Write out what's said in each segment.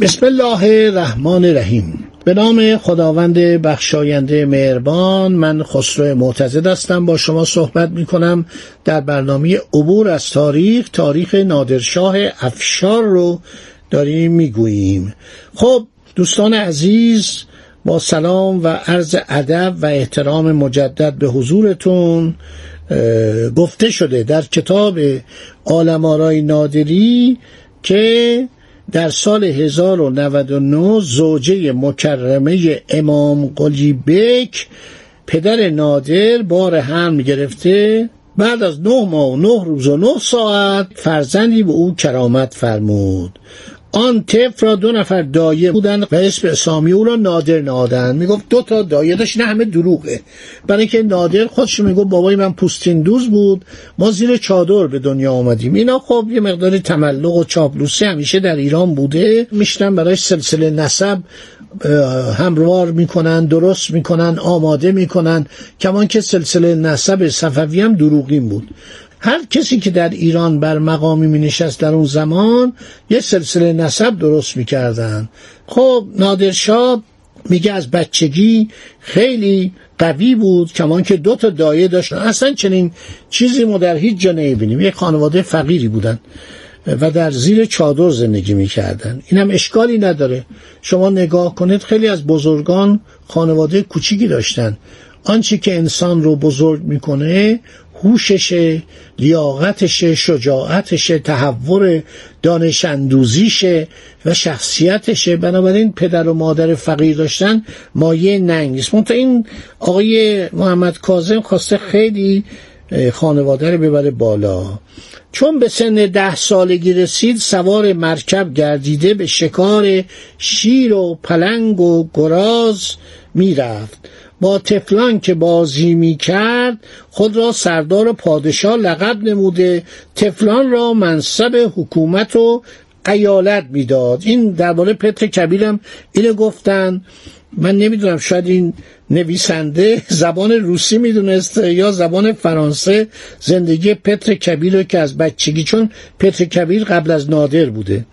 بسم الله الرحمن الرحیم. به نام خداوند بخشاینده مهربان من خسرو معتزد هستم. با شما صحبت می کنم در برنامه عبور از تاریخ تاریخ نادرشاه افشار رو داریم می‌گوییم. خب دوستان عزیز با سلام و عرض ادب و احترام مجدد به حضورتون گفته شده در کتاب عالم نادری که در سال 1099 زوجه مکرمه امام قلی بک پدر نادر بار حمل گرفته. بعد از نه ماه و نه روز و نه ساعت فرزندی به او کرامت فرمود. آن طفل را دو نفر دایه بودن و اسم اسامی او را نادر نادن می‌گفت دو تا دایه داشت نه همه دروغه. برای اینکه نادر خودش می‌گفت بابای من پوستین دوز بود. ما زیر چادر به دنیا آمدیم. اینا خب یه مقداری تملق و چاپلوسی همیشه در ایران بوده. میشتن برای سلسله نسب همروار می‌کنن درست می‌کنن آماده می‌کنن. کمان که سلسله نسب صفوی هم دروغین بود. هر کسی که در ایران بر مقامی می نشست در اون زمان یه سلسله نسب درست می کردن خب نادرشاه میگه از بچگی خیلی قوی بود کمان که دو تا دایه داشتن. اصلا چنین چیزی ما در هیچ جا نمی‌بینیم. یک خانواده فقیری بودن و در زیر چادر زندگی می‌کردن. این هم اشکالی نداره. شما نگاه کنید خیلی از بزرگان خانواده کوچیکی داشتن. آنچه که انسان رو بزرگ می‌کنه هوششه لیاقتشه شجاعتشه تحور دانش اندوزیشه و شخصیتشه بنابراین پدر و مادر فقیر داشتن مایه ننگ نیست منتها این آقای محمد کاظم خواسته خیلی خانواده رو ببره بالا. چون به سن ده سالگی رسید سوار مرکب گردیده به شکار شیر و پلنگ و گراز می‌رفت. با تفلان که بازی می کرد خود را سردار پادشاه لقب نموده. تفلان را منصب حکومت و قیالت می‌داد. این درباره پتر کبیرم اینو گفتن. من نمی‌دونم شاید این نویسنده زبان روسی می‌دونسته یا زبان فرانسه. زندگی پتر کبیر رو که از بچگی چون پتر کبیر قبل از نادر بوده.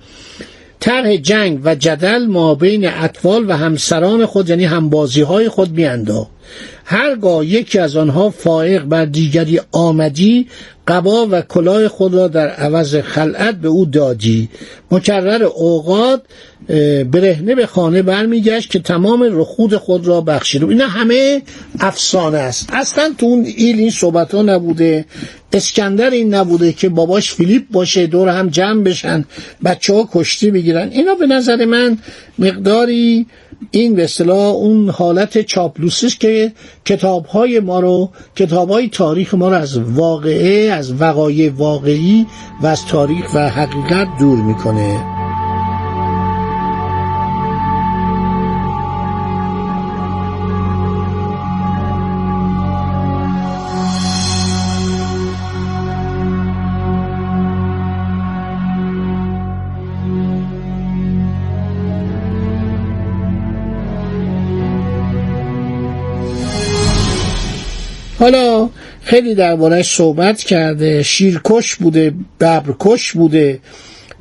طرح جنگ و جدل ما بین اطفال و همسران خود یعنی همبازی های خود میانداخت. هرگاه یکی از آنها فائق بر دیگری آمدی قبا و کلاه خود را در عوض خلعت به او دادی. مکرر اوقات برهنه به خانه برمیگشت که تمام رخود خود را بخشید. اینا همه افسانه است. اصلا تو اون ایل این صحبت ها نبوده اسکندر این نبوده که باباش فیلیپ باشه دور هم جمع بشن بچه ها کشتی بگیرن. اینا به نظر من مقداری این به اصطلاح اون حالت چاپلوسیش که کتاب های ما رو کتاب های تاریخ ما رو از واقعه از وقایع واقعی و از تاریخ و حقیقت دور می‌کنه. حالا خیلی دربارهش صحبت کرده شیرکش بوده ببرکش بوده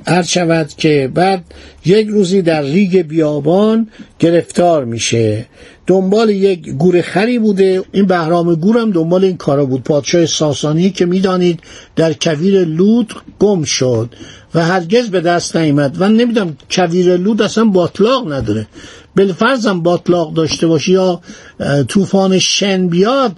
هر شود که بعد یک روزی در ریگ بیابان گرفتار میشه. دنبال یک گور خری بوده. این بهرام گور هم دنبال این کارا بود. پادشاه ساسانی که می‌دانید در کویر لود گم شد و هرگز به دست نیامد. و نمی‌دونم کویر لود اصلا باطلاق نداره. بلفرزم باطلاق داشته باشی یا طوفان شن بیاد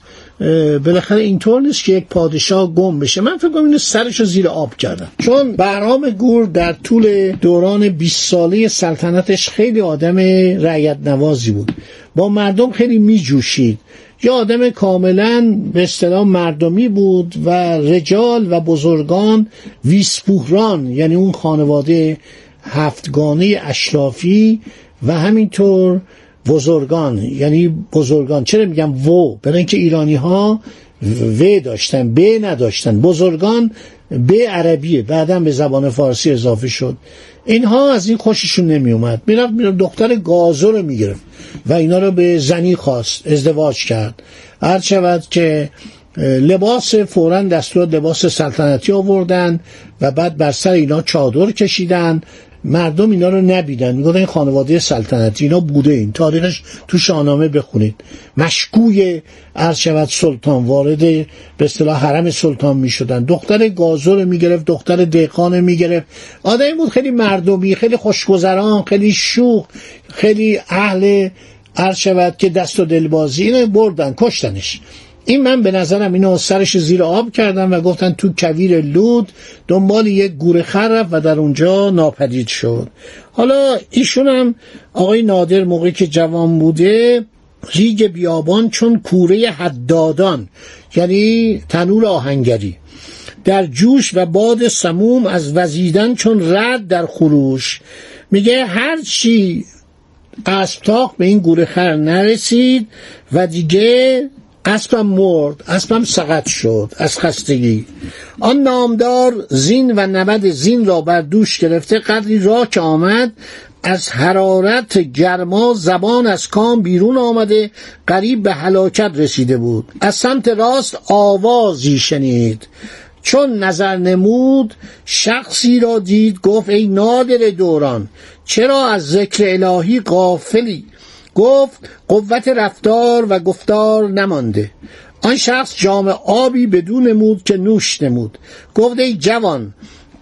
بالاخره اینطور نیست که یک پادشاه گم بشه. من فکر کنم اینو سرشو زیر آب کردن. چون بهرام گور در طول دوران 20 ساله سلطنتش خیلی آدم رعیت نوازی بود. با مردم خیلی می جوشید یا آدم کاملا به اصطلاح مردمی بود و رجال و بزرگان ویسپوهران یعنی اون خانواده هفتگانه اشرافی و همینطور بزرگان یعنی بزرگان. چرا میگم و؟ برای اینکه ایرانی ها و داشتن ب نداشتن. بزرگان به عربیه بعدا به زبان فارسی اضافه شد. اینها از این خوششون نمی اومد می‌رفت می‌رفت دختر گازو رو می‌گرفت و اینا رو به زنی خواست ازدواج کرد. هر شود که لباس فورا دستور لباس سلطنتی آوردن و بعد بر سر اینا چادر کشیدن مردم اینا رو نبیدن میگن این خانواده سلطنتی اینا بوده این. تاریخش تو شاهنامه بخونید مشکوی عرض شود سلطان وارد به اصطلاح حرم سلطان می‌شدن. دختر گازو رو می‌گرفت دختر دهقان می‌گرفت. آدمی بود خیلی مردمی خیلی خوشگذران خیلی شوخ خیلی اهل عرض که دست و دلبازی اینو بردن کشتنش. این من به نظرم اینو سرش زیر آب کردم و گفتن تو کویر لود دنبال یک گوره خر رفت و در اونجا ناپدید شد. حالا ایشون هم آقای نادر موقعی که جوان بوده ریگ بیابان چون کوره حدادان یعنی تنور آهنگری. در جوش و باد سموم از وزیدن چون رد در خروش. میگه هر چی اسبتاق به این گوره خر نرسید و دیگه اسبم مرد اسبم سقط شد از خستگی. آن نامدار زین و نبد زین را بر دوش گرفته قدری را که آمد از حرارت گرما زبان از کام بیرون آمده قریب به هلاکت رسیده بود. از سمت راست آوازی شنید. چون نظر نمود شخصی را دید گفت ای نادر دوران چرا از ذکر الهی غافلی؟ گفت قوت رفتار و گفتار نمانده. آن شخص جام آبی بدون نمود که نوش نمود. گفت ای جوان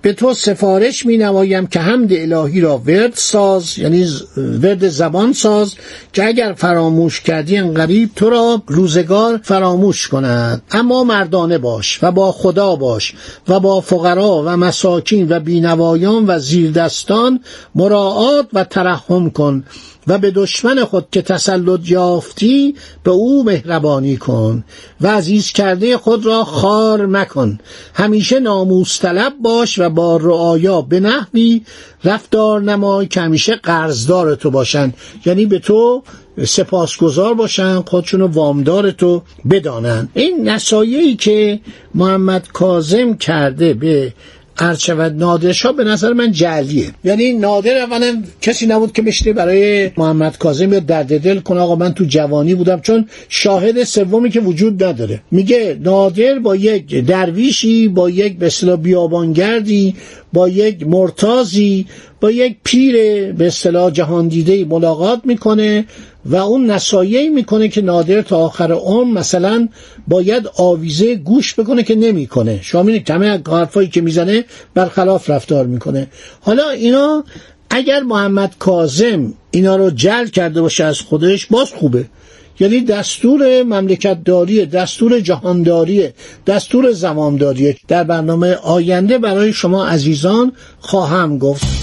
به تو سفارش می نمایم که حمد الهی را ورد ساز یعنی ورد زبان ساز که اگر فراموش کردی قریب تو را روزگار فراموش کند. اما مردانه باش و با خدا باش و با فقرا و مساکین و بینوایان و زیردستان مراعات و ترحم کن و به دشمن خود که تسلط یافتی به او مهربانی کن و عزیز کرده خود را خار مکن. همیشه ناموس طلب باش و با رعایا به نحوی رفتار نمای که همیشه قرضدار تو باشن. یعنی به تو سپاسگزار باشن خودشونو وامدار تو بدانن. این نصایحی که محمد کازم کرده به عرض شود نادرشاه به نظر من جلیه یعنی نادر اولا کسی نبود که بشته برای محمد کاظم یا درد دل کنه. آقا من تو جوانی بودم چون شاهد سومی که وجود نداره. میگه نادر با یک درویشی با یک به بیابانگردی با یک مرتازی با یک پیر به اصطلاح جهان دیده ملاقات می‌کنه و اون نصایحی می‌کنه که نادر تا آخر عمر مثلا باید آویزه گوش بکنه که نمی‌کنه. شما می‌بینید همه حرفایی که می‌زنه برخلاف رفتار می‌کنه. حالا اینا اگر محمد کاظم اینا رو جل کرده باشه از خودش باز خوبه. یعنی دستور مملکت داریه دستور جهانداریه دستور زمامداریه. در برنامه آینده برای شما عزیزان خواهم گفت.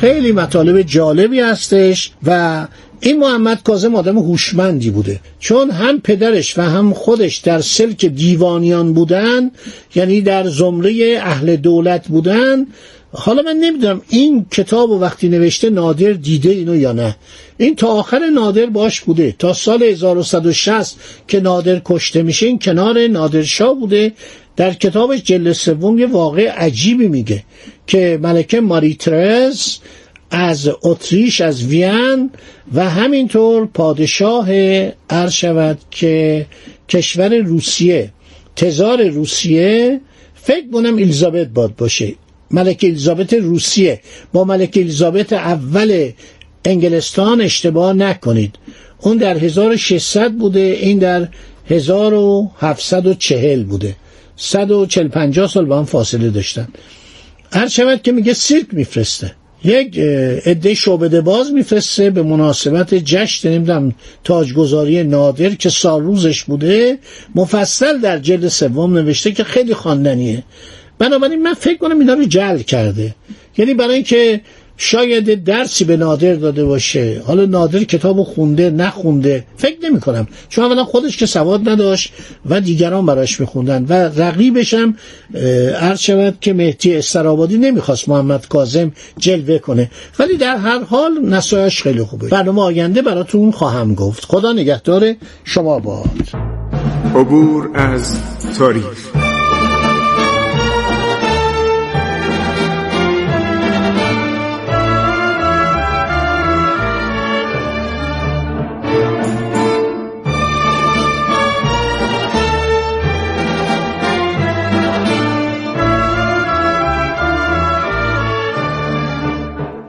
خیلی مطالب جالبی هستش و این محمد کاظم آدم هوشمندی بوده. چون هم پدرش و هم خودش در سلک دیوانیان بودن یعنی در زمره اهل دولت بودن. حالا من نمی‌دونم این کتاب و وقتی نوشته نادر دیده اینو یا نه. این تا آخر نادر باش بوده. تا سال 1160 که نادر کشته میشه این کنار نادرشاه بوده. در کتابش جلد سوم یه واقع عجیبی میگه که ملکه ماری ترز از اتریش از وین و همینطور پادشاه عرض شود که کشور روسیه تزار روسیه فکر کنم الیزابت باد باشه. ملکه الیزابت روسیه. با ملکه الیزابت اول انگلستان اشتباه نکنید. اون در 1600 بوده این در 1740 بوده. 140 50 سال با هم فاصله داشتن. هر شود که میگه سیرک میفرسته. یک عده شعبده باز میفرسته به مناسبت جشن نمی‌دونم تاجگذاری نادر که سال روزش بوده مفصل در جلد سوم نوشته که خیلی خواندنیه. بنابراین من فکر کنم اینا رو جل کرده. یعنی برای اینکه شاید درسی به نادر داده باشه. حالا نادر کتاب خونده نخونده. فکر نمی کنم چون اولا خودش که سواد نداشت و دیگران براش میخوندن. و رقیبش هم عرض شود که مهدی استرابادی نمی‌خواست محمد کازم جلوه کنه. ولی در هر حال نصایش خیلی خوبه برنامه آینده براتون خواهم گفت. خدا نگهدار شما باد. عبور از تاریخ.